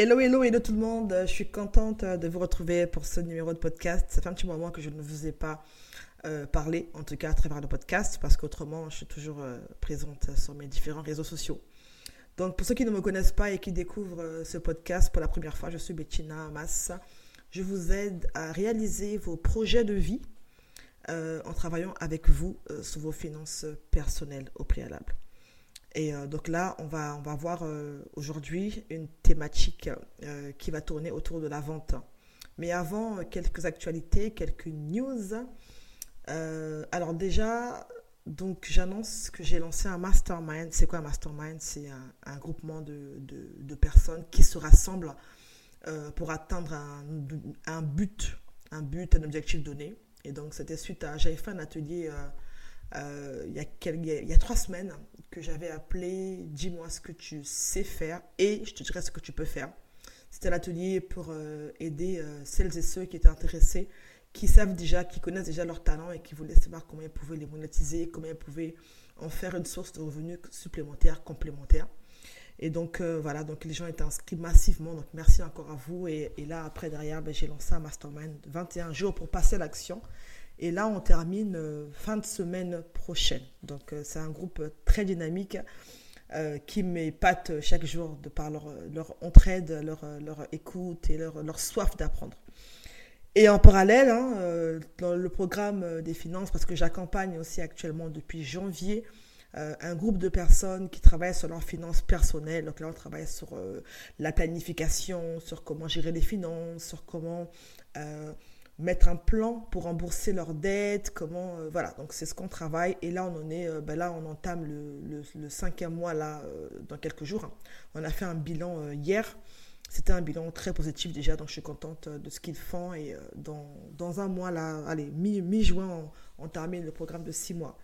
Hello, hello, hello tout le monde. Je suis contente de vous retrouver pour ce numéro de podcast. Ça fait un petit moment que je ne vous ai pas euh, parlé, en tout cas à travers le podcast, parce qu'autrement, je suis toujours euh, présente sur mes différents réseaux sociaux. Donc, pour ceux qui ne me connaissent pas et qui découvrent euh, ce podcast pour la première fois, je suis Bettina Massa. Je vous aide à réaliser vos projets de vie en travaillant avec vous sur vos finances personnelles au préalable. Et euh, donc là, on va, on va voir euh, aujourd'hui une thématique euh, qui va tourner autour de la vente. Mais avant, quelques actualités, quelques news. alors déjà, donc j'annonce que j'ai lancé un mastermind. C'est quoi un mastermind? C'est un, groupement de, de, personnes qui se rassemblent pour atteindre un, un, but, un but, un objectif donné. Et donc c'était suite à, j'avais fait un atelier euh, il, y a trois semaines que j'avais appelé Dis-moi ce que tu sais faire et je te dirai ce que tu peux faire. C'était l'atelier pour euh, aider euh, celles et ceux qui étaient intéressés, qui savent déjà, qui connaissent déjà leurs talents et qui voulaient savoir comment ils pouvaient les monétiser, comment ils pouvaient en faire une source de revenus supplémentaire, complémentaire. Et donc voilà, donc les gens étaient inscrits massivement. Donc merci encore à vous. Et, et là, après, derrière, ben, j'ai lancé un mastermind 21 jours pour passer à l'action. Et là, on termine euh, fin de semaine prochaine. Donc, euh, c'est un groupe très dynamique euh, qui m'épate chaque jour de par leur, entraide, leur, écoute et leur, soif d'apprendre. Et en parallèle, hein, dans le programme des finances, parce que j'accompagne aussi actuellement depuis janvier un groupe de personnes qui travaillent sur leurs finances personnelles. Donc là, on travaille sur la planification, sur comment gérer les finances, sur comment mettre un plan pour rembourser leurs dettes, comment, euh, voilà, donc c'est ce qu'on travaille. Et là, on en est, euh, ben là, on entame le, cinquième mois, là, euh, dans quelques jours. Hein. On a fait un bilan hier. C'était un bilan très positif déjà, donc je suis contente de ce qu'ils font. Et dans, dans, un mois, là, allez, mi-juin, on, termine le programme de six mois.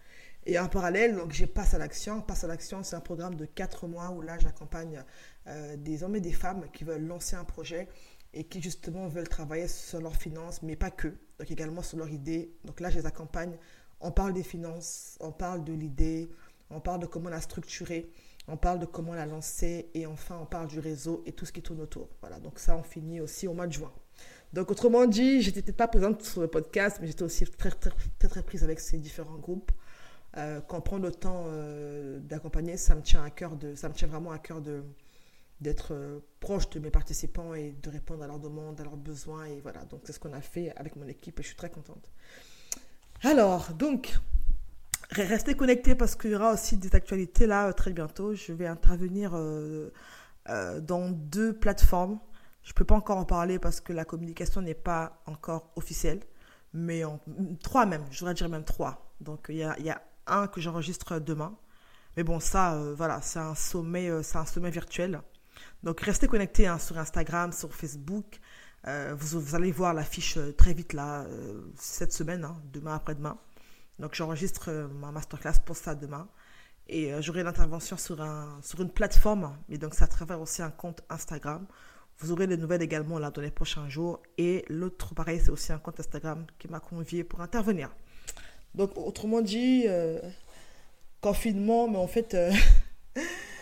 Et en parallèle, donc j'ai Passe à l'action. Passe à l'action, c'est un programme de quatre mois où là, j'accompagne des hommes et des femmes qui veulent lancer un projet et qui justement veulent travailler sur leurs finances, mais pas que, donc également sur leur idée. Donc là, je les accompagne. On parle des finances, on parle de l'idée, on parle de comment la structurer, on parle de comment la lancer et enfin on parle du réseau et tout ce qui tourne autour. Voilà, donc ça, on finit aussi au mois de juin. Donc autrement dit, je n'étais pas présente sur le podcast, mais j'étais aussi très, très, très, très, prise avec ces différents groupes. Euh, quand on prend le temps euh, d'accompagner, ça me tient à cœur de, ça me tient vraiment à cœur de, d'être euh, proche de mes participants et de répondre à leurs demandes, à leurs besoins. Et voilà, donc c'est ce qu'on a fait avec mon équipe et je suis très contente. Alors, donc, restez connectés parce qu'il y aura aussi des actualités là très bientôt. Je vais intervenir euh, euh, dans deux plateformes. Je ne peux pas encore en parler parce que la communication n'est pas encore officielle, mais en, trois même, je voudrais dire même trois. Donc il y a, y a un que j'enregistre demain. Mais bon, ça, voilà, c'est un sommet, c'est un sommet virtuel. Donc restez connectés hein, sur Instagram, sur Facebook. Euh, vous, allez voir l'affiche euh, très vite là, euh, cette semaine, hein, demain après-demain. Donc j'enregistre ma masterclass pour ça demain. Et j'aurai l'intervention sur, un, sur une plateforme, mais donc ça à travers aussi un compte Instagram. Vous aurez des nouvelles également là dans les prochains jours. Et l'autre, pareil, c'est aussi un compte Instagram qui m'a convié pour intervenir. Donc autrement dit, confinement, mais en fait...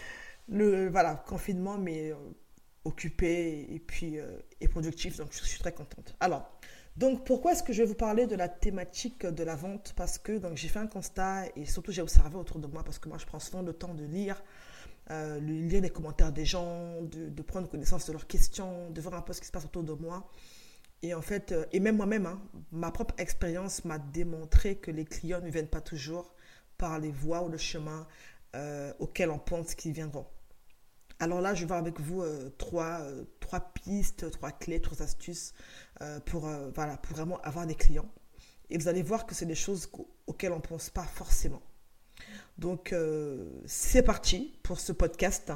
le voilà, confinement, mais euh, occupé et puis euh, et productif. Donc, je suis très contente. Alors, donc, pourquoi est-ce que je vais vous parler de la thématique de la vente? Parce que donc j'ai fait un constat et surtout j'ai observé autour de moi parce que moi, je prends souvent le temps de lire. Euh, lire les commentaires des gens, de, prendre connaissance de leurs questions, de voir un peu ce qui se passe autour de moi. Et en fait, et même moi-même, hein, ma propre expérience m'a démontré que les clients ne viennent pas toujours par les voies ou le chemin euh, auxquels on pense qu'ils viendront. Alors là, je vais voir avec vous euh, trois, euh, trois pistes, trois clés, trois astuces pour, voilà, pour vraiment avoir des clients. Et vous allez voir que c'est des choses auxquelles on ne pense pas forcément. Donc, c'est parti pour ce podcast.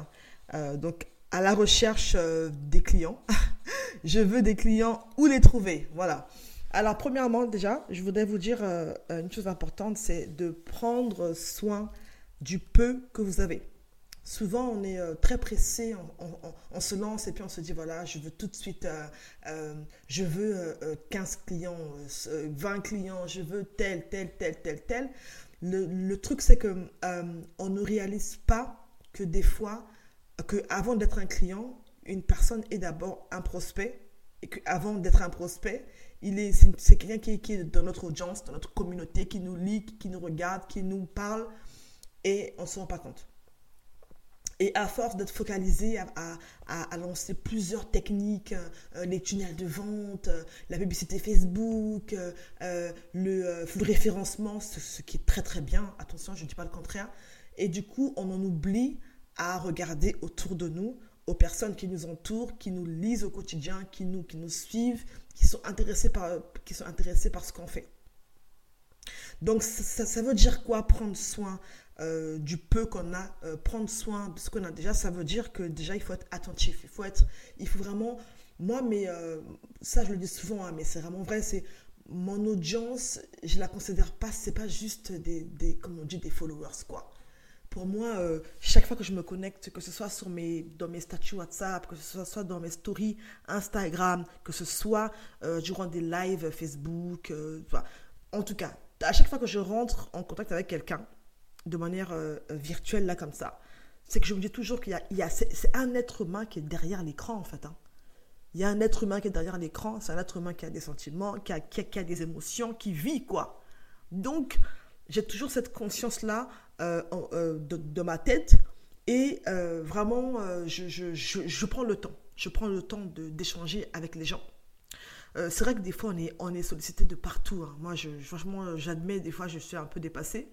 donc, à la recherche des clients. je veux des clients, où les trouver Voilà. Alors, premièrement, déjà, je voudrais vous dire une chose importante, c'est de prendre soin du peu que vous avez. Souvent, on est euh, très pressé, on, se lance et puis on se dit, voilà, je veux tout de suite, euh, euh, je veux 15 clients, 20 clients, je veux tel, tel, tel, tel, tel. Le, truc, c'est que on ne réalise pas que des fois, que avant d'être un client, une personne est d'abord un prospect et qu'avant d'être un prospect, il est, c'est, quelqu'un qui, qui, est dans notre audience, dans notre communauté, qui nous lit, qui nous regarde, qui nous parle et on ne se rend pas compte. Et à force d'être focalisé à, à, lancer plusieurs techniques, euh, les tunnels de vente, euh, la publicité Facebook, euh, le, référencement, ce, qui est très très bien, attention, je ne dis pas le contraire, et du coup, on en oublie à regarder autour de nous, aux personnes qui nous entourent, qui nous lisent au quotidien, qui nous, qui nous suivent, qui sont intéressés par, qui sont par ce qu'on fait. Donc ça, veut dire quoi prendre soin euh, du peu qu'on a, euh, prendre soin de ce qu'on a. Déjà, ça veut dire que déjà il faut être attentif, il faut être, il faut vraiment, moi mais euh, ça je le dis souvent, hein, mais c'est vraiment vrai, c'est mon audience, je la considère pas, c'est pas juste des, des, comme on dit, des followers quoi. Pour moi, chaque fois que je me connecte, que ce soit sur mes, dans mes statuts WhatsApp, que ce soit, dans mes stories Instagram, que ce soit durant des lives Facebook, en tout cas, à chaque fois que je rentre en contact avec quelqu'un, de manière virtuelle, là, comme ça, c'est que je me dis toujours qu'il y a, c'est, un être humain qui est derrière l'écran, en fait. Hein. Il y a un être humain qui est derrière l'écran, c'est un être humain qui a des sentiments, qui a, qui a des émotions, qui vit, quoi. Donc, j'ai toujours cette conscience-là euh, euh, de, ma tête et euh, vraiment, je, je, je, prends le temps. Je prends le temps d'échanger avec les gens. c'est vrai que des fois, on est, on est sollicité de partout. Hein. Moi, franchement, j'admets, des fois, je suis un peu dépassée.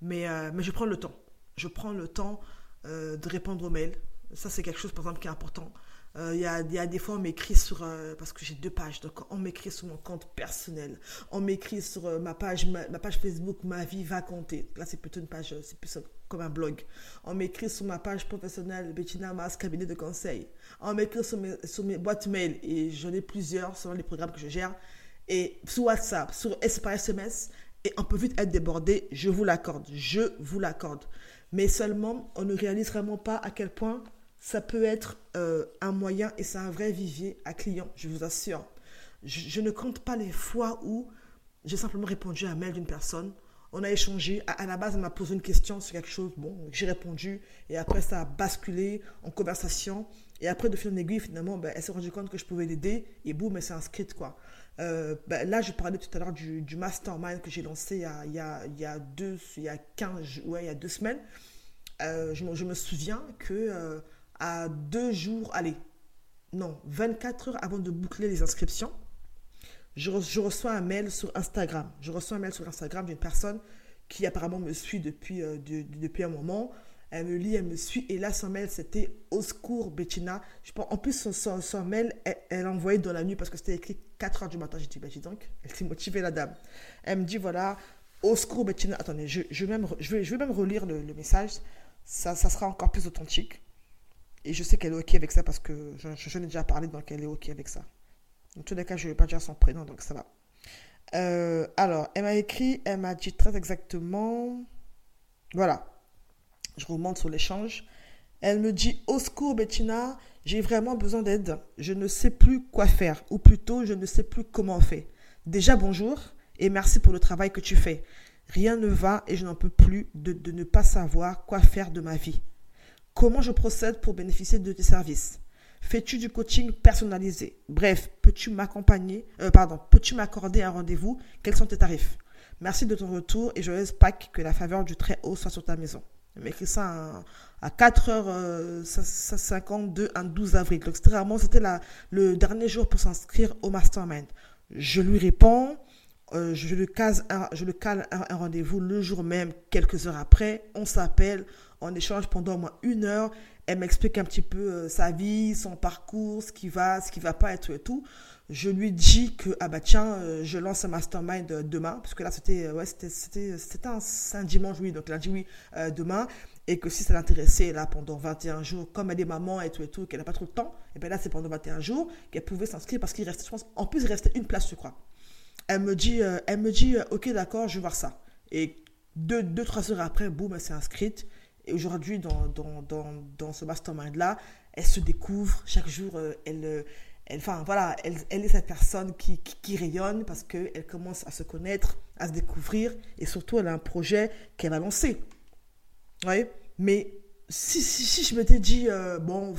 Mais, mais je prends le temps. Je prends le temps de répondre aux mails. Ça, c'est quelque chose, par exemple, qui est important. Euh, il y, a, y, a, des fois, on m'écrit sur. Euh, parce que j'ai deux pages, donc on m'écrit sur mon compte personnel. On m'écrit sur euh, ma, page, ma, page Facebook, Ma vie va compter. Là, c'est plutôt une page, c'est plus comme un blog. On m'écrit sur ma page professionnelle, Bettina Mas, cabinet de conseil. On m'écrit sur mes, sur mes boîtes mail, et j'en ai plusieurs selon les programmes que je gère. Et sur WhatsApp, sur par SMS, et on peut vite être débordé, je vous l'accorde. Je vous l'accorde. Mais seulement, on ne réalise vraiment pas à quel point ça peut être euh, un moyen et c'est un vrai vivier à clients, je vous assure. Je, ne compte pas les fois où j'ai simplement répondu à un mail d'une personne. On a échangé. À, la base, elle m'a posé une question sur quelque chose. Bon, j'ai répondu. Et après, ça a basculé en conversation. Et après, de fil en aiguille, finalement, ben, elle s'est rendue compte que je pouvais l'aider. Et boum, elle s'est inscrite, quoi. Euh, ben, là, je parlais tout à l'heure du, mastermind que j'ai lancé il y, a, deux, il y a 15, ouais, il y a deux semaines. Euh, je, me souviens que à deux jours, allez, non, 24 heures avant de boucler les inscriptions, je, reçois un mail sur Instagram. Je reçois un mail sur Instagram d'une personne qui apparemment me suit depuis, euh, depuis un moment. Elle me lit, elle me suit. Et là, son mail, c'était Au secours, Bettina. Je pense, en plus, son, mail, elle, l'a envoyé dans la nuit parce que c'était écrit 4 heures du matin. J'ai dit, bah, donc, elle s'est motivée, la dame. Elle me dit, voilà, Au secours, Bettina. Attendez, je, je, vais, même, je, vais, je même relire le, message. Ça, sera encore plus authentique. Et je sais qu'elle est OK avec ça parce que je, je, ai déjà parlé, donc elle est OK avec ça. En tous les cas, je ne vais pas dire son prénom, donc ça va. Euh, alors, elle m'a écrit, elle m'a dit très exactement. Voilà. Je remonte sur l'échange. Elle me dit Au secours, Bettina, j'ai vraiment besoin d'aide. Je ne sais plus quoi faire, ou plutôt, je ne sais plus comment faire. Déjà, bonjour et merci pour le travail que tu fais. Rien ne va et je n'en peux plus de, ne pas savoir quoi faire de ma vie. Comment je procède pour bénéficier de tes services? Fais-tu du coaching personnalisé? Bref, peux-tu m'accompagner euh, Pardon, peux-tu m'accorder un rendez-vous? Quels sont tes tarifs? Merci de ton retour et joyeuse Pâques, que la faveur du très haut soit sur ta maison. Elle m'écrit ça à, 4h52, un 12 avril. Donc, c'était vraiment le dernier jour pour s'inscrire au mastermind. Je lui réponds, euh, je, le case je le cale un rendez-vous le jour même, quelques heures après. On s'appelle, on échange pendant au moins une heure. Elle m'explique un petit peu euh, sa vie, son parcours, ce qui va, ce qui va pas et tout et tout. Je lui dis que, ah bah tiens, euh, je lance un mastermind euh, demain, parce que là c'était, ouais, un, un, dimanche, oui, donc lundi, oui, demain. Et que si ça l'intéressait, là, pendant 21 jours, comme elle est maman et tout et tout, qu'elle n'a pas trop de temps, et bien là, c'est pendant 21 jours qu'elle pouvait s'inscrire parce qu'il restait, je pense, en plus, il restait une place, je crois. Elle me dit, elle me dit, ok, d'accord, je vais voir ça. Et deux, deux, trois heures après, boum, elle s'est inscrite. Et aujourd'hui, dans, dans, dans, dans, ce mastermind-là, elle se découvre. Chaque jour, euh, elle, euh, elle, enfin, voilà, elle, elle est cette personne qui, qui, rayonne parce qu'elle commence à se connaître, à se découvrir. Et surtout, elle a un projet qu'elle va lancer. Ouais. Mais si, si, si je m'étais dit, euh, bon,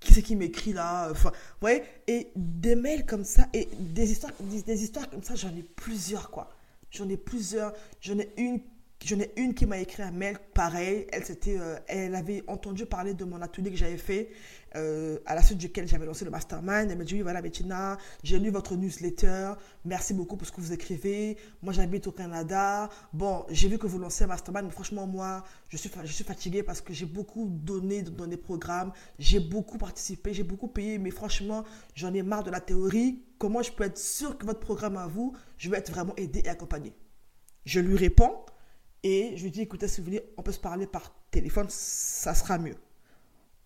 qui c'est qui m'écrit là Enfin, vous Et des mails comme ça, et des histoires, des, histoires comme ça, j'en ai plusieurs, quoi. J'en ai plusieurs. J'en ai une J'en ai une qui m'a écrit un mail pareil. Elle, euh, elle avait entendu parler de mon atelier que j'avais fait, euh, à la suite duquel j'avais lancé le mastermind. Elle m'a dit Oui, voilà, Bettina, j'ai lu votre newsletter. Merci beaucoup pour ce que vous écrivez. Moi, j'habite au Canada. Bon, j'ai vu que vous lancez un mastermind, mais franchement, moi, je suis, je suis fatiguée parce que j'ai beaucoup donné dans des programmes. J'ai beaucoup participé, j'ai beaucoup payé, mais franchement, j'en ai marre de la théorie. Comment je peux être sûr que votre programme à vous, je vais être vraiment aidé et accompagné Je lui réponds. Et je lui dis, écoutez, si vous voulez, on peut se parler par téléphone, ça sera mieux.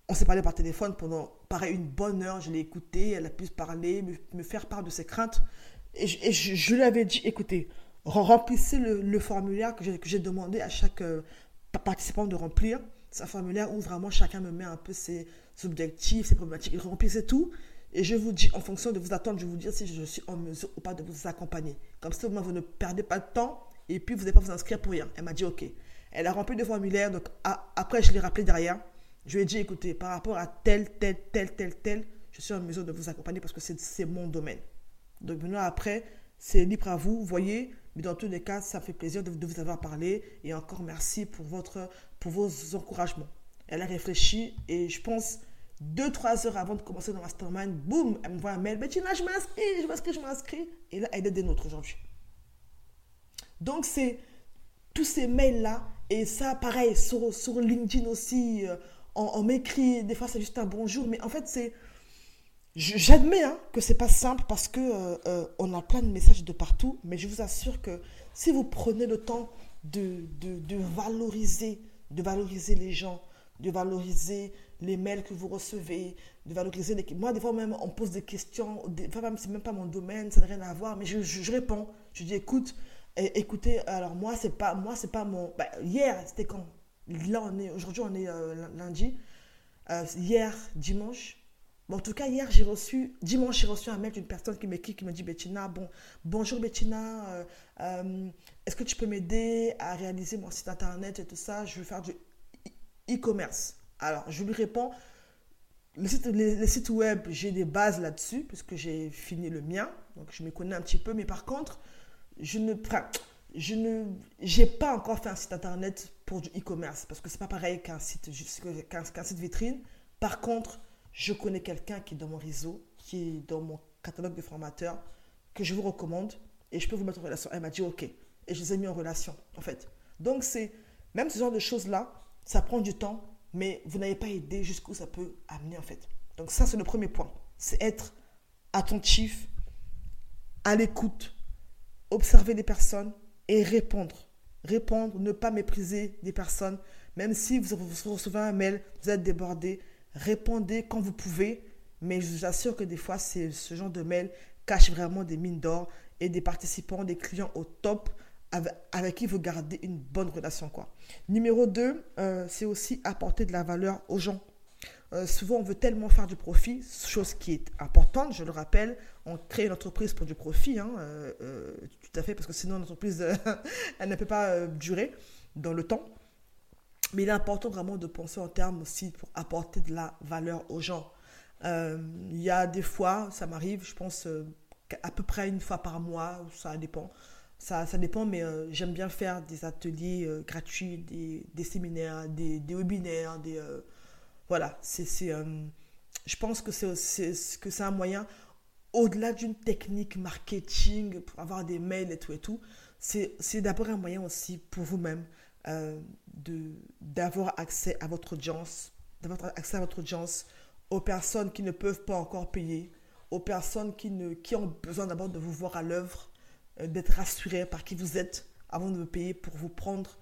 On s'est parlé par téléphone pendant, pareil, une bonne heure. Je l'ai écouté, elle a pu se parler, me, faire part de ses craintes. Et je, lui avais dit, écoutez, remplissez le, formulaire que j'ai demandé à chaque euh, participant de remplir. C'est un formulaire où vraiment chacun me met un peu ses objectifs, ses problématiques. Remplissez tout. Et je vous dis, en fonction de vos attentes, je vous dire si je suis en mesure ou pas de vous accompagner. Comme ça, vous ne perdez pas de temps et puis vous n'allez pas vous inscrire pour rien. Elle m'a dit OK. Elle a rempli le formulaire, donc après je l'ai rappelé derrière. Je lui ai dit écoutez, par rapport à tel, tel, tel, tel, tel, je suis en mesure de vous accompagner parce que c'est mon domaine. Donc maintenant après, c'est libre à vous, voyez, mais dans tous les cas, ça fait plaisir de, vous avoir parlé et encore merci pour, votre, pour vos encouragements. Elle a réfléchi et je pense deux, trois heures avant de commencer dans Mastermind, boum, elle me voit un mail, là, je m'inscris, je m'inscris, je m'inscris. Et là, elle est des nôtres aujourd'hui. Donc, c'est tous ces mails-là, et ça, pareil, sur, LinkedIn aussi, euh, on, m'écrit, des fois c'est juste un bonjour, mais en fait, c'est. J'admets hein, que c'est pas simple parce que euh, euh, a plein de messages de partout, mais je vous assure que si vous prenez le temps de, de, valoriser, de valoriser les gens, de valoriser les mails que vous recevez, de valoriser les... Moi, des fois même, on pose des questions, des... enfin, même, c'est même pas mon domaine, ça n'a rien à voir, mais je réponds. Je dis, écoute, écoutez, alors moi, c'est pas, moi, c'est pas mon. Bah, hier, c'était quand? Là, on est, aujourd'hui, on est euh, lundi. Euh, hier, dimanche. Bon, en tout cas, hier, j'ai reçu, dimanche, j'ai reçu un mail d'une personne qui m'écrit, qui me dit Bettina, bon, bonjour Bettina, euh, est-ce que tu peux m'aider à réaliser mon site internet et tout ça? Je veux faire du e-commerce. Alors, je lui réponds le site, les, sites web, j'ai des bases là-dessus, puisque j'ai fini le mien, donc je me connais un petit peu, mais par contre, je ne je ne j'ai pas encore fait un site internet pour du e-commerce parce que c'est pas pareil qu'un site qu'un site vitrine. Par contre, je connais quelqu'un qui est dans mon réseau, qui est dans mon catalogue de formateurs que je vous recommande et je peux vous mettre en relation. Elle m'a dit OK et je les ai mis en relation en fait. Donc c'est même ce genre de choses là, ça prend du temps, mais vous n'avez pas idée jusqu'où ça peut amener en fait. Donc ça c'est le premier point, c'est être attentif, à l'écoute observer les personnes et répondre. Répondre, ne pas mépriser des personnes. Même si vous, recevez un mail, vous êtes débordé, répondez quand vous pouvez. Mais je vous assure que des fois, ce genre de mail cache vraiment des mines d'or et des participants, des clients au top avec, qui vous gardez une bonne relation. Quoi. Numéro 2, euh, c'est aussi apporter de la valeur aux gens. Euh, souvent, on veut tellement faire du profit, chose qui est importante, je le rappelle. On crée une entreprise pour du profit, hein, euh, euh, tout à fait, parce que sinon l'entreprise, elle ne peut pas durer dans le temps. Mais il est important vraiment de penser en termes aussi pour apporter de la valeur aux gens. Il y a des fois, ça m'arrive, je pense à peu près une fois par mois, ça dépend. Ça, dépend, mais j'aime bien faire des ateliers gratuits, des, séminaires, des webinaires, des voilà, c'est, euh, je pense que c'est, un moyen, au-delà d'une technique marketing, pour avoir des mails et tout et tout, c'est, d'abord un moyen aussi pour vous-même euh, d'avoir accès à votre audience, d'avoir accès à votre audience, aux personnes qui ne peuvent pas encore payer, aux personnes qui, ne, qui ont besoin d'abord de vous voir à l'œuvre, euh, d'être rassurées par qui vous êtes avant de vous payer pour vous prendre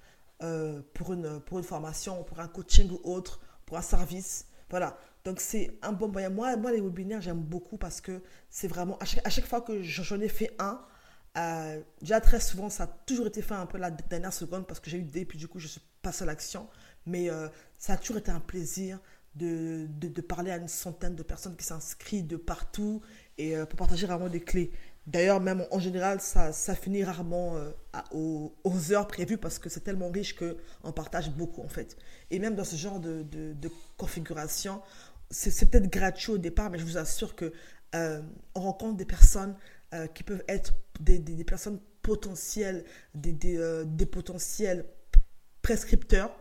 pour, une, pour une formation, pour un coaching ou autre, service. Voilà. Donc, c'est un bon moyen. Moi, moi les webinaires, j'aime beaucoup parce que c'est vraiment. À chaque, fois que j'en ai fait un, euh, déjà très souvent, ça a toujours été fait un peu la dernière seconde parce que j'ai eu des, puis du coup, je suis passée à l'action. Mais euh, ça a toujours été un plaisir de, parler à une centaine de personnes qui s'inscrivent de partout et euh, pour partager vraiment des clés. D'ailleurs, même en général, ça, finit rarement euh, aux, heures prévues parce que c'est tellement riche qu'on partage beaucoup en fait. Et même dans ce genre de, configuration, c'est peut-être gratuit au départ, mais je vous assure que euh, on rencontre des personnes euh, qui peuvent être des, personnes potentielles, des, potentiels prescripteurs,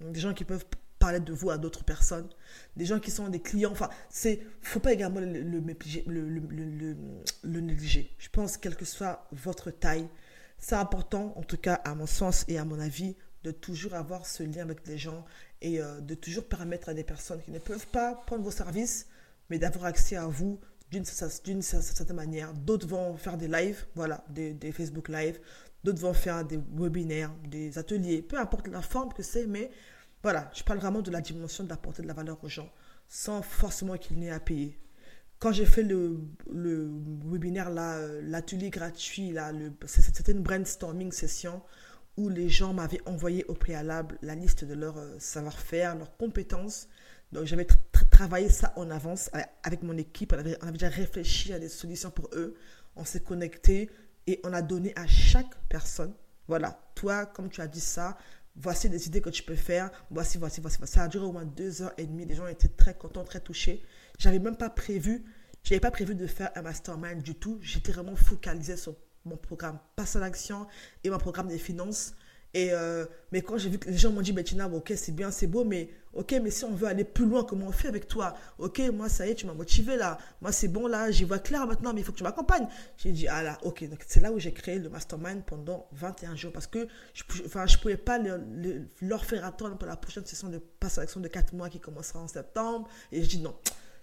des gens qui peuvent parler de vous à d'autres personnes, des gens qui sont des clients. Enfin, c'est faut pas également le, négliger. Je pense, quelle que soit votre taille, c'est important, en tout cas à mon sens et à mon avis, de toujours avoir ce lien avec les gens et de toujours permettre à des personnes qui ne peuvent pas prendre vos services, mais d'avoir accès à vous d'une certaine manière. D'autres vont faire des lives, voilà, des, des Facebook Live. D'autres vont faire des webinaires, des ateliers, peu importe la forme que c'est, mais voilà, je parle vraiment de la dimension d'apporter de la valeur aux gens sans forcément qu'il n'y ait à payer. Quand j'ai fait le, le webinaire, euh, l'atelier gratuit, c'était une brainstorming session où les gens m'avaient envoyé au préalable la liste de leur euh, savoir-faire, leurs compétences donc j'avais travaillé ça en avance avec mon équipe. On avait, déjà réfléchi à des solutions pour eux. On s'est connecté et on a donné à chaque personne, voilà, toi, comme tu as dit ça, voici des idées que tu peux faire. Voici, voici, voici. Ça a duré au moins deux heures et demie. Les gens étaient très contents, très touchés. J'avais même pas prévu, j'avais pas prévu de faire un mastermind du tout. J'étais vraiment focalisé sur mon programme Passe à l'action et mon programme des finances. Et euh, mais quand j'ai vu que les gens m'ont dit, Bettina, ok, c'est bien, c'est beau, mais ok, mais si on veut aller plus loin, comment on fait avec toi? Ok, moi, ça y est, tu m'as motivé là. Moi, c'est bon là, j'y vois clair maintenant, mais il faut que tu m'accompagnes. J'ai dit, ah là, ok. Donc, c'est là où j'ai créé le mastermind pendant 21 jours parce que je ne pouvais pas leur faire attendre pour la prochaine session de passe-action de 4 mois qui commencera en septembre. Et je dis non.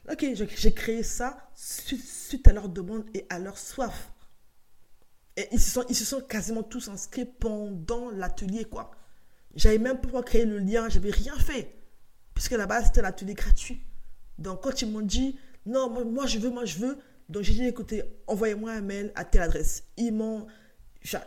Ok, j'ai créé ça suite à leur demande et à leur soif. Et ils se sont, ils se sont quasiment tous inscrits pendant l'atelier, quoi. J'avais même pas créé le lien, j'avais rien fait. Puisque là-bas, c'était l'atelier gratuit. Donc, quand ils m'ont dit, non, moi, je veux, moi je veux, donc j'ai dit, écoutez, envoyez-moi un mail à telle adresse. Ils m'ont,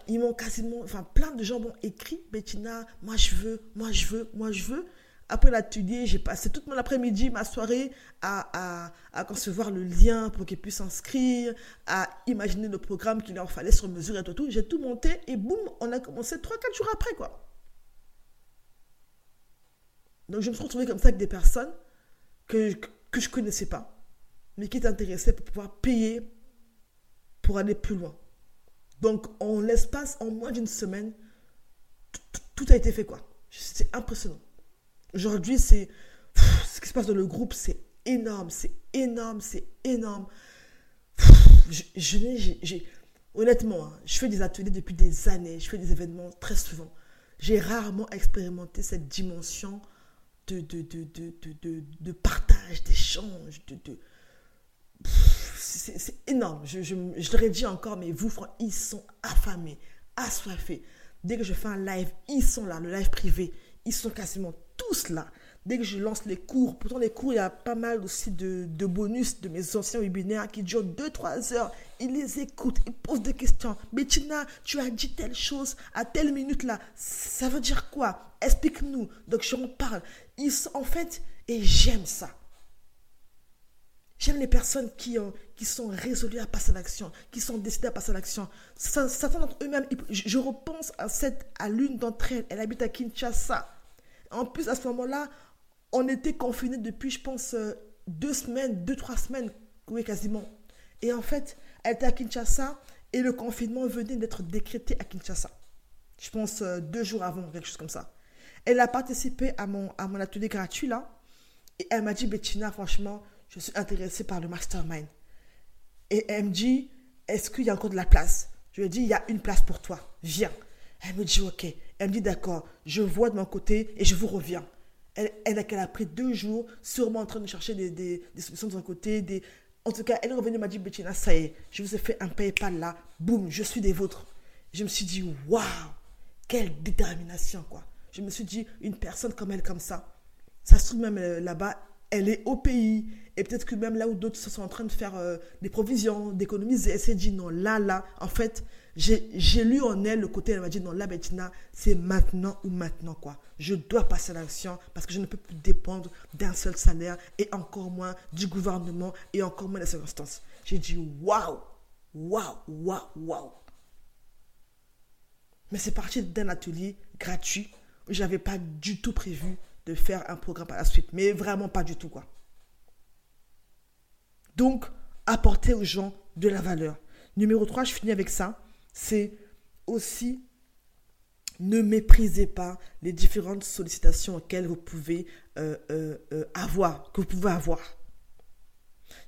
ils m'ont quasiment, enfin, plein de gens m'ont écrit, Bettina, moi je veux, moi je veux, moi je veux. Après l'atelier, j'ai passé toute mon après-midi, ma soirée, à, concevoir le lien pour qu'ils puissent s'inscrire, à imaginer le programme qu'il leur fallait sur mesure et tout. tout. J'ai tout monté et boum, on a commencé 3-4 jours après, quoi. Donc je me suis retrouvée comme ça avec des personnes que, que je ne connaissais pas, mais qui étaient intéressées pour pouvoir payer pour aller plus loin. Donc en l'espace, en moins d'une semaine, tout a été fait, quoi. C'est impressionnant. Aujourd'hui, c'est ce qui se passe dans le groupe, c'est énorme, c'est énorme, c'est énorme. je, j'ai, honnêtement, hein, je fais des ateliers depuis des années, je fais des événements très souvent. J'ai rarement expérimenté cette dimension de, partage, d'échange, de, c'est énorme. Je, je, je, leur ai dit encore, mais vous, ils sont affamés, assoiffés. Dès que je fais un live, ils sont là, le live privé, ils sont quasiment là. Dès que je lance les cours, pourtant les cours, il y a pas mal aussi de, bonus de mes anciens webinaires qui durent 2-3 heures. Ils les écoutent, ils posent des questions. Bettina, tu as dit telle chose à telle minute là. Ça veut dire quoi? Explique-nous. Donc je en parle. Ils sont, en fait, et j'aime ça. J'aime les personnes qui, ont, qui sont résolues à passer l'action, qui sont décidées à passer l'action. Certains d'entre eux-mêmes, je repense à, cette, à l'une d'entre elles, elle habite à Kinshasa. En plus, à ce moment-là, on était confinés depuis, je pense, euh, deux semaines, deux, trois semaines, oui, quasiment. Et en fait, elle était à Kinshasa et le confinement venait d'être décrété à Kinshasa. Je pense euh, deux jours avant, quelque chose comme ça. Elle a participé à mon, à mon atelier gratuit là. Et elle m'a dit, Bettina, franchement, je suis intéressée par le mastermind. Et elle me dit, est-ce qu'il y a encore de la place? Je lui ai dit, il y a une place pour toi. Viens. Elle me dit, ok. Elle me dit, d'accord, je vois de mon côté et je vous reviens. Elle, elle, a pris deux jours, sûrement en train de chercher des, des, solutions de son côté. En tout cas, elle est revenue, m'a dit, Bettina, ça y est, je vous ai fait un PayPal là. Boum, je suis des vôtres. Je me suis dit, waouh, quelle détermination, quoi. Je me suis dit, une personne comme elle, comme ça, ça se trouve même euh, là-bas, elle est au pays. Et peut-être que même là où d'autres sont en train de faire euh, des provisions, d'économiser, elle s'est dit non, là, là, en fait, j'ai lu en elle le côté, elle m'a dit non, là, Bettina, c'est maintenant ou maintenant, quoi. Je dois passer à l'action parce que je ne peux plus dépendre d'un seul salaire et encore moins du gouvernement et encore moins des circonstances. J'ai dit waouh, waouh, waouh, waouh. Mais c'est parti d'un atelier gratuit où j'avais pas du tout prévu de faire un programme par la suite. Mais vraiment pas du tout, quoi. Donc, apporter aux gens de la valeur. Numéro 3, je finis avec ça, c'est aussi ne méprisez pas les différentes sollicitations auxquelles vous pouvez euh, euh, euh, avoir, que vous pouvez avoir.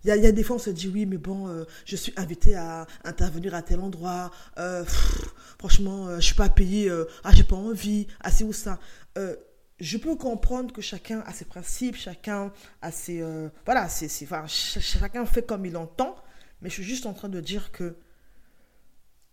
Il y, a, des fois, on se dit, oui, mais bon, je suis invité à intervenir à tel endroit. franchement, je ne suis pas payé. ah, j'ai pas envie. Ah, c'est où ça? Je peux comprendre que chacun a ses principes, chacun a ses... voilà, chacun fait comme il entend. Mais je suis juste en train de dire que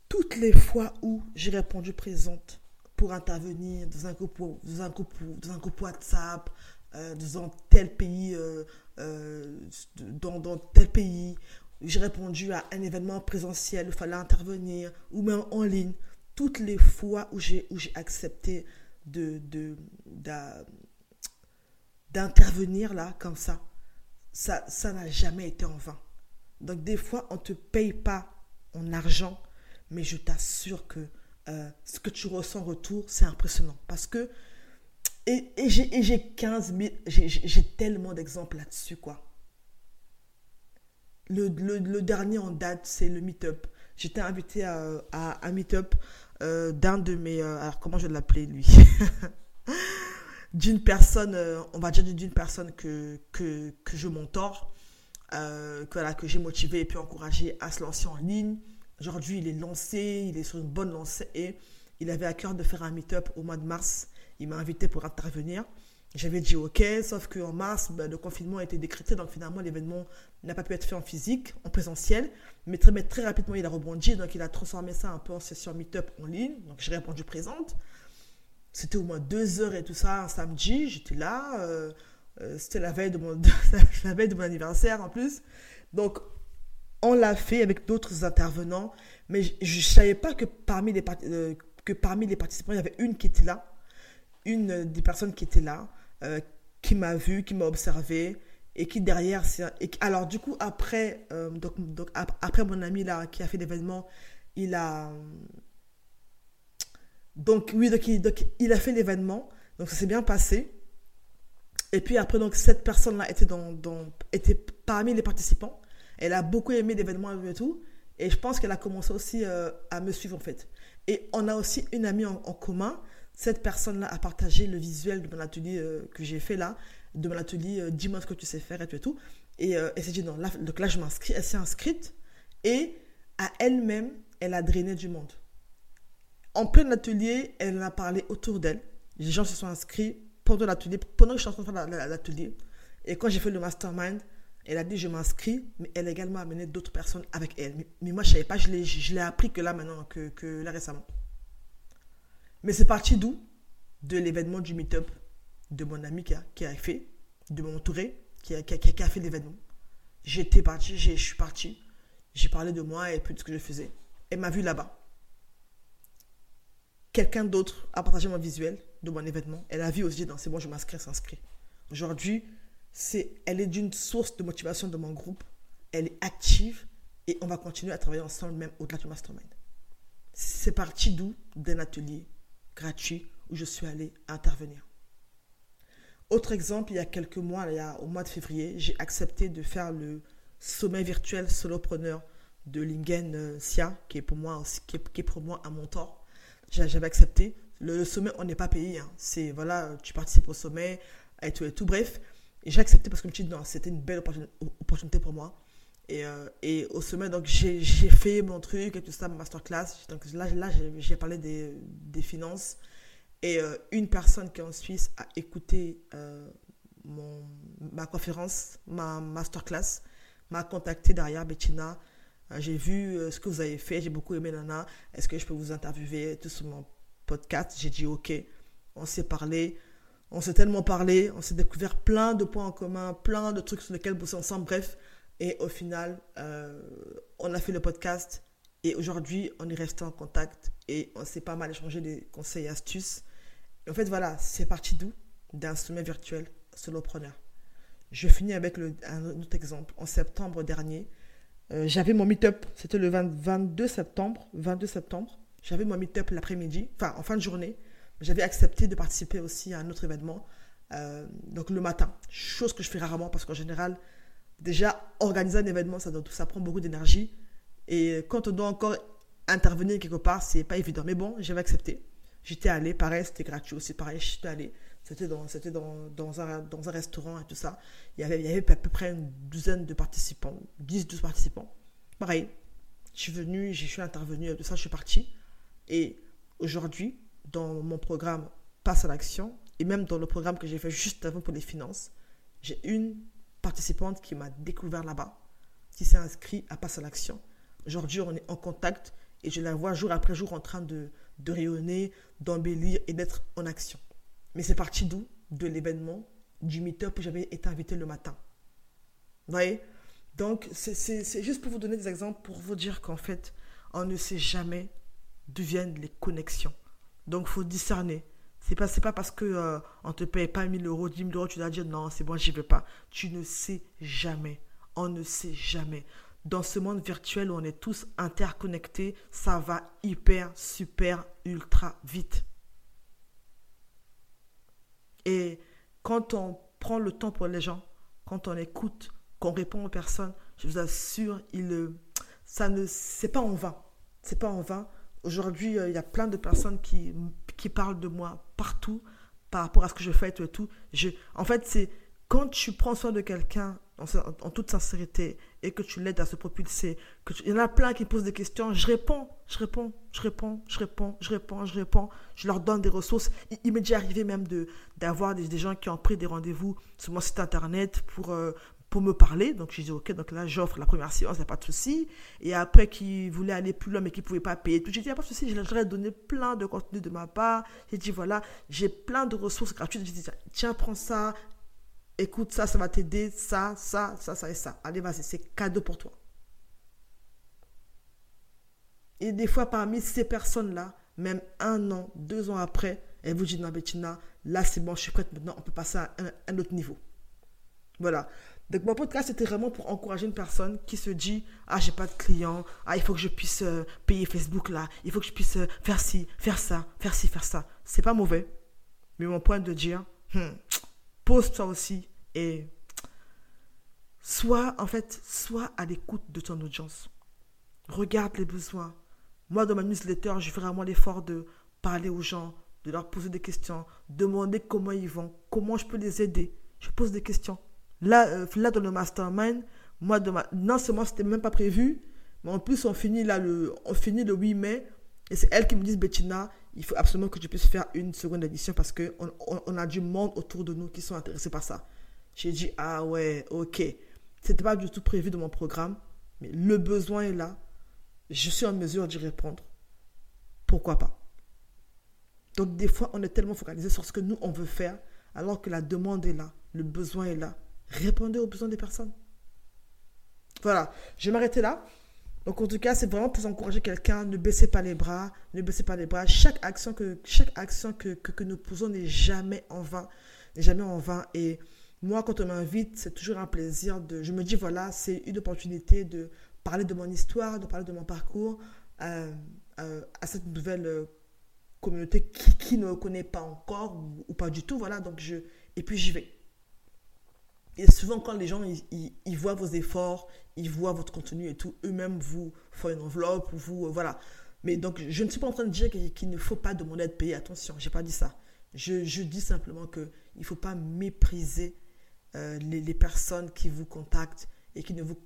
toutes les fois où j'ai répondu présente pour intervenir dans un groupe, dans un groupe, dans un groupe WhatsApp, euh, dans tel pays, euh, euh, dans, tel pays. J'ai répondu à un événement présentiel où il fallait intervenir, ou même en ligne. Toutes les fois où j'ai, accepté de, d'intervenir là, comme ça, ça, ça n'a jamais été en vain. Donc des fois, on ne te paye pas en argent, mais je t'assure que euh, ce que tu ressens en retour, c'est impressionnant. Parce que, et, j'ai 15 000, j'ai tellement d'exemples là-dessus, quoi. Le, dernier en date, c'est le meet-up. J'étais invité à, un meet-up euh, d'un de mes... Euh, alors, comment je vais l'appeler, lui D'une personne, on va dire d'une personne que, que, que je mentore, que, voilà, que j'ai motivé et puis encouragé à se lancer en ligne. Aujourd'hui, il est lancé, il est sur une bonne lancée et il avait à cœur de faire un meet-up au mois de mars. Il m'a invité pour intervenir. J'avais dit OK, sauf qu'en mars, ben, le confinement a été décrété, donc finalement l'événement n'a pas pu être fait en physique, en présentiel. Mais très, très rapidement, il a rebondi, donc il a transformé ça un peu en session meet-up en ligne. Donc j'ai répondu présente. C'était au moins deux heures et tout ça, un samedi, j'étais là. Euh, euh, c'était la la veille de mon anniversaire en plus. Donc on l'a fait avec d'autres intervenants, mais je ne savais pas que parmi, les, euh, que parmi les participants, il y avait une qui était là, une des personnes qui était là, euh, qui m'a vu, qui m'a observé, et qui derrière... Et, alors du coup, après, euh, donc, après mon ami là, qui a fait l'événement, il a... Donc oui, donc il, a fait l'événement, donc ça s'est bien passé. Et puis après, donc cette personne-là était, dans, était parmi les participants. Elle a beaucoup aimé l'événement et tout. Et je pense qu'elle a commencé aussi euh, à me suivre en fait. Et on a aussi une amie en, commun. Cette personne-là a partagé le visuel de mon atelier euh, que j'ai fait là, de mon atelier euh, Dis-moi ce que tu sais faire et tout et tout. Et elle s'est dit non, là, donc là je m'inscris. Elle s'est inscrite et à elle-même, elle a drainé du monde. En plein atelier, elle en a parlé autour d'elle. Les gens se sont inscrits pendant l'atelier, pendant que je suis en train de faire l'atelier. Et quand j'ai fait le mastermind, elle a dit je m'inscris, mais elle a également amené d'autres personnes avec elle. Mais, moi, je ne savais pas, je l'ai appris que là maintenant, que, là récemment. Mais c'est parti d'où? De l'événement du meet-up de mon ami qui a, fait, de mon entouré, qui a, fait l'événement. J'étais parti, je suis parti, j'ai parlé de moi et puis de ce que je faisais. Elle m'a vu là-bas. Quelqu'un d'autre a partagé mon visuel de mon événement. Elle a vu aussi, c'est bon, je m'inscris, s'inscrit. Aujourd'hui, elle est d'une source de motivation de mon groupe. Elle est active et on va continuer à travailler ensemble même au-delà du mastermind. C'est parti d'où? D'un atelier gratuit où je suis allée intervenir. Autre exemple, il y a quelques mois, il y a, au mois de février, j'ai accepté de faire le sommet virtuel solopreneur de Lingen euh, Sia, qui est pour moi, qui est, pour moi un mentor. J'avais accepté. Le, sommet, on n'est pas payé. Hein. C'est, voilà, tu participes au sommet et tout, et tout. Bref, j'ai accepté parce que je me non, c'était une belle opportunité pour moi. Et, euh, et au sommet, donc j'ai fait mon truc et tout ça, ma masterclass. Donc là, là j'ai parlé des, des, finances. Et euh, une personne qui est en Suisse a écouté euh, mon, ma conférence, ma masterclass, m'a contacté derrière, Bettina. j'ai vu ce que vous avez fait, j'ai beaucoup aimé Nana. Est-ce que je peux vous interviewer tout sur mon podcast? J'ai dit OK. On s'est parlé. On s'est tellement parlé, on s'est découvert plein de points en commun, plein de trucs sur lesquels bosser ensemble, bref. Et au final, euh, on a fait le podcast et aujourd'hui, on est resté en contact et on s'est pas mal échangé des conseils et astuces. en fait, voilà, c'est parti d'où? D'un sommet virtuel solopreneur. Je finis avec un autre exemple. En septembre dernier, euh, j'avais mon meet-up, c'était le 22 septembre. 22 septembre, j'avais mon meet-up l'après-midi, enfin en fin de journée j'avais accepté de participer aussi à un autre événement, euh, donc le matin. Chose que je fais rarement parce qu'en général, déjà, organiser un événement, ça, prend beaucoup d'énergie. Et quand on doit encore intervenir quelque part, c'est pas évident. Mais bon, j'avais accepté. J'étais allé, pareil, c'était gratuit aussi, pareil, j'étais allé. C'était dans, dans, dans, un, dans un restaurant et tout ça. Il y, avait, il y avait à peu près une douzaine de participants, 10, 12 participants. Pareil, je suis venu, je suis intervenu et tout ça, je suis parti. Et aujourd'hui, dans mon programme Passe à l'action, et même dans le programme que j'ai fait juste avant pour les finances, j'ai une participante qui m'a découvert là-bas, qui s'est inscrite à Passe à l'action. Aujourd'hui, on est en contact et je la vois jour après jour en train de, rayonner, d'embellir et d'être en action. Mais c'est parti d'où? De l'événement du meet-up où j'avais été invité le matin. Vous voyez? Donc, c'est juste pour vous donner des exemples, pour vous dire qu'en fait, on ne sait jamais d'où viennent les connexions. Donc, faut discerner. C'est pas, pas parce que euh, on te paye pas 1000 euros, 10 000 euros, tu dois dire non, c'est bon, j'y vais pas. Tu ne sais jamais. On ne sait jamais dans ce monde virtuel où on est tous interconnectés, ça va hyper, super, ultra vite. Et quand on prend le temps pour les gens, quand on écoute, qu'on répond aux personnes, je vous assure, il, ça ne, pas en vain. C'est pas en vain. Aujourd'hui, euh, il y a plein de personnes qui, qui parlent de moi partout par rapport à ce que je fais et tout. Je, en fait, c'est quand tu prends soin de quelqu'un en, toute sincérité et que tu l'aides à se propulser, que il y en a plein qui posent des questions, je réponds, je réponds, je réponds, je réponds, je réponds, je réponds, je leur donne des ressources. Il, m'est déjà arrivé même de d'avoir des, gens qui ont pris des rendez-vous sur mon site internet pour euh, pour me parler. Donc, je dis, OK, donc là, j'offre la première séance, il n'y a pas de souci. Et après, qui voulaient aller plus loin, mais qui ne pouvaient pas payer tout, j'ai dit, il n'y a pas de souci, je leur ai donné plein de contenu de ma part. J'ai dit, voilà, j'ai plein de ressources gratuites. J'ai dit, tiens, prends ça, écoute ça, ça va t'aider, ça, ça, ça, ça et ça. Allez, vas-y, c'est cadeau pour toi. Et des fois, parmi ces personnes-là, même un an, deux ans après, elles vous disent, non, Bettina, là, c'est bon, je suis prête maintenant, on peut passer à un, autre niveau. Voilà. Donc, mon podcast, c'était vraiment pour encourager une personne qui se dit, ah, j'ai pas de clients, ah, il faut que je puisse euh, payer Facebook là, il faut que je puisse euh, faire ci, faire ça, faire ci, faire ça. C'est pas mauvais. Mais mon point de dire, hmm, pose-toi aussi et sois, en fait, sois à l'écoute de ton audience. Regarde les besoins. Moi, dans ma newsletter, je fais vraiment l'effort de parler aux gens, de leur poser des questions, demander comment ils vont, comment je peux les aider. Je pose des questions. Là, euh, là dans le mastermind, moi, de ma... non seulement c'était même pas prévu, mais en plus, on finit, là, le... on finit le 8 mai. Et c'est elle qui me dit, Bettina, il faut absolument que tu puisses faire une seconde édition parce qu'on on, a du monde autour de nous qui sont intéressés par ça. J'ai dit, ah ouais, ok. C'était pas du tout prévu dans mon programme, mais le besoin est là. Je suis en mesure d'y répondre. Pourquoi pas? Donc des fois, on est tellement focalisé sur ce que nous, on veut faire, alors que la demande est là, le besoin est là. Répondez aux besoins des personnes. Voilà, je vais m'arrêter là. Donc en tout cas, c'est vraiment pour encourager quelqu'un, ne baissez pas les bras, ne baissez pas les bras. Chaque action que, chaque action que, que, nous posons n'est jamais en vain, n'est jamais en vain. Et moi, quand on m'invite, c'est toujours un plaisir de... Je me dis, voilà, c'est une opportunité de parler de mon histoire, de parler de mon parcours euh, euh, à cette nouvelle euh, communauté qui, qui, ne connaît pas encore ou, ou, pas du tout. Voilà, donc je... Et puis j'y vais. Et souvent, quand les gens, ils, voient vos efforts, ils voient votre contenu et tout, eux-mêmes vous font une enveloppe, vous, euh, voilà. Mais donc, je ne suis pas en train de dire qu'il ne faut pas demander à être payé. Attention, je n'ai pas dit ça. Je, dis simplement qu'il ne faut pas mépriser euh, les, personnes qui vous contactent et qui ne vous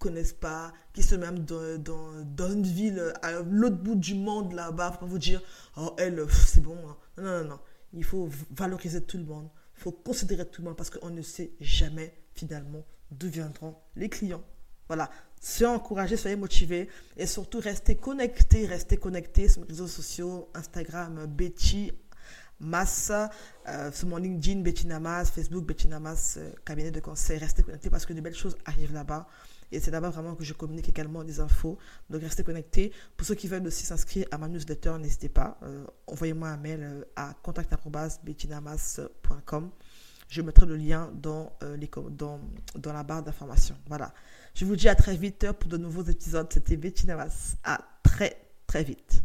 connaissent pas, qui sont même dans, dans, une ville à l'autre bout du monde là-bas, pour vous dire, oh, elle, c'est bon. Hein. Non, non, non. Il faut valoriser tout le monde faut considérer tout le monde parce qu'on ne sait jamais finalement d'où viendront les clients. Voilà, soyez encouragés, soyez motivés et surtout restez connectés, restez connectés sur les réseaux sociaux, Instagram, Betty Massa, euh, sur mon LinkedIn, Betty Namas, Facebook, Betty Namas, euh, cabinet de conseil. Restez connectés parce que de belles choses arrivent là-bas. Et c'est là-bas vraiment que je communique également des infos. Donc restez connectés. Pour ceux qui veulent aussi s'inscrire à ma newsletter, n'hésitez pas. Euh, envoyez-moi un mail euh, à contact.bettinamas.com. Je mettrai le lien dans, euh, dans, dans la barre d'information. Voilà. Je vous dis à très vite pour de nouveaux épisodes. C'était Bettinamas. À très très vite.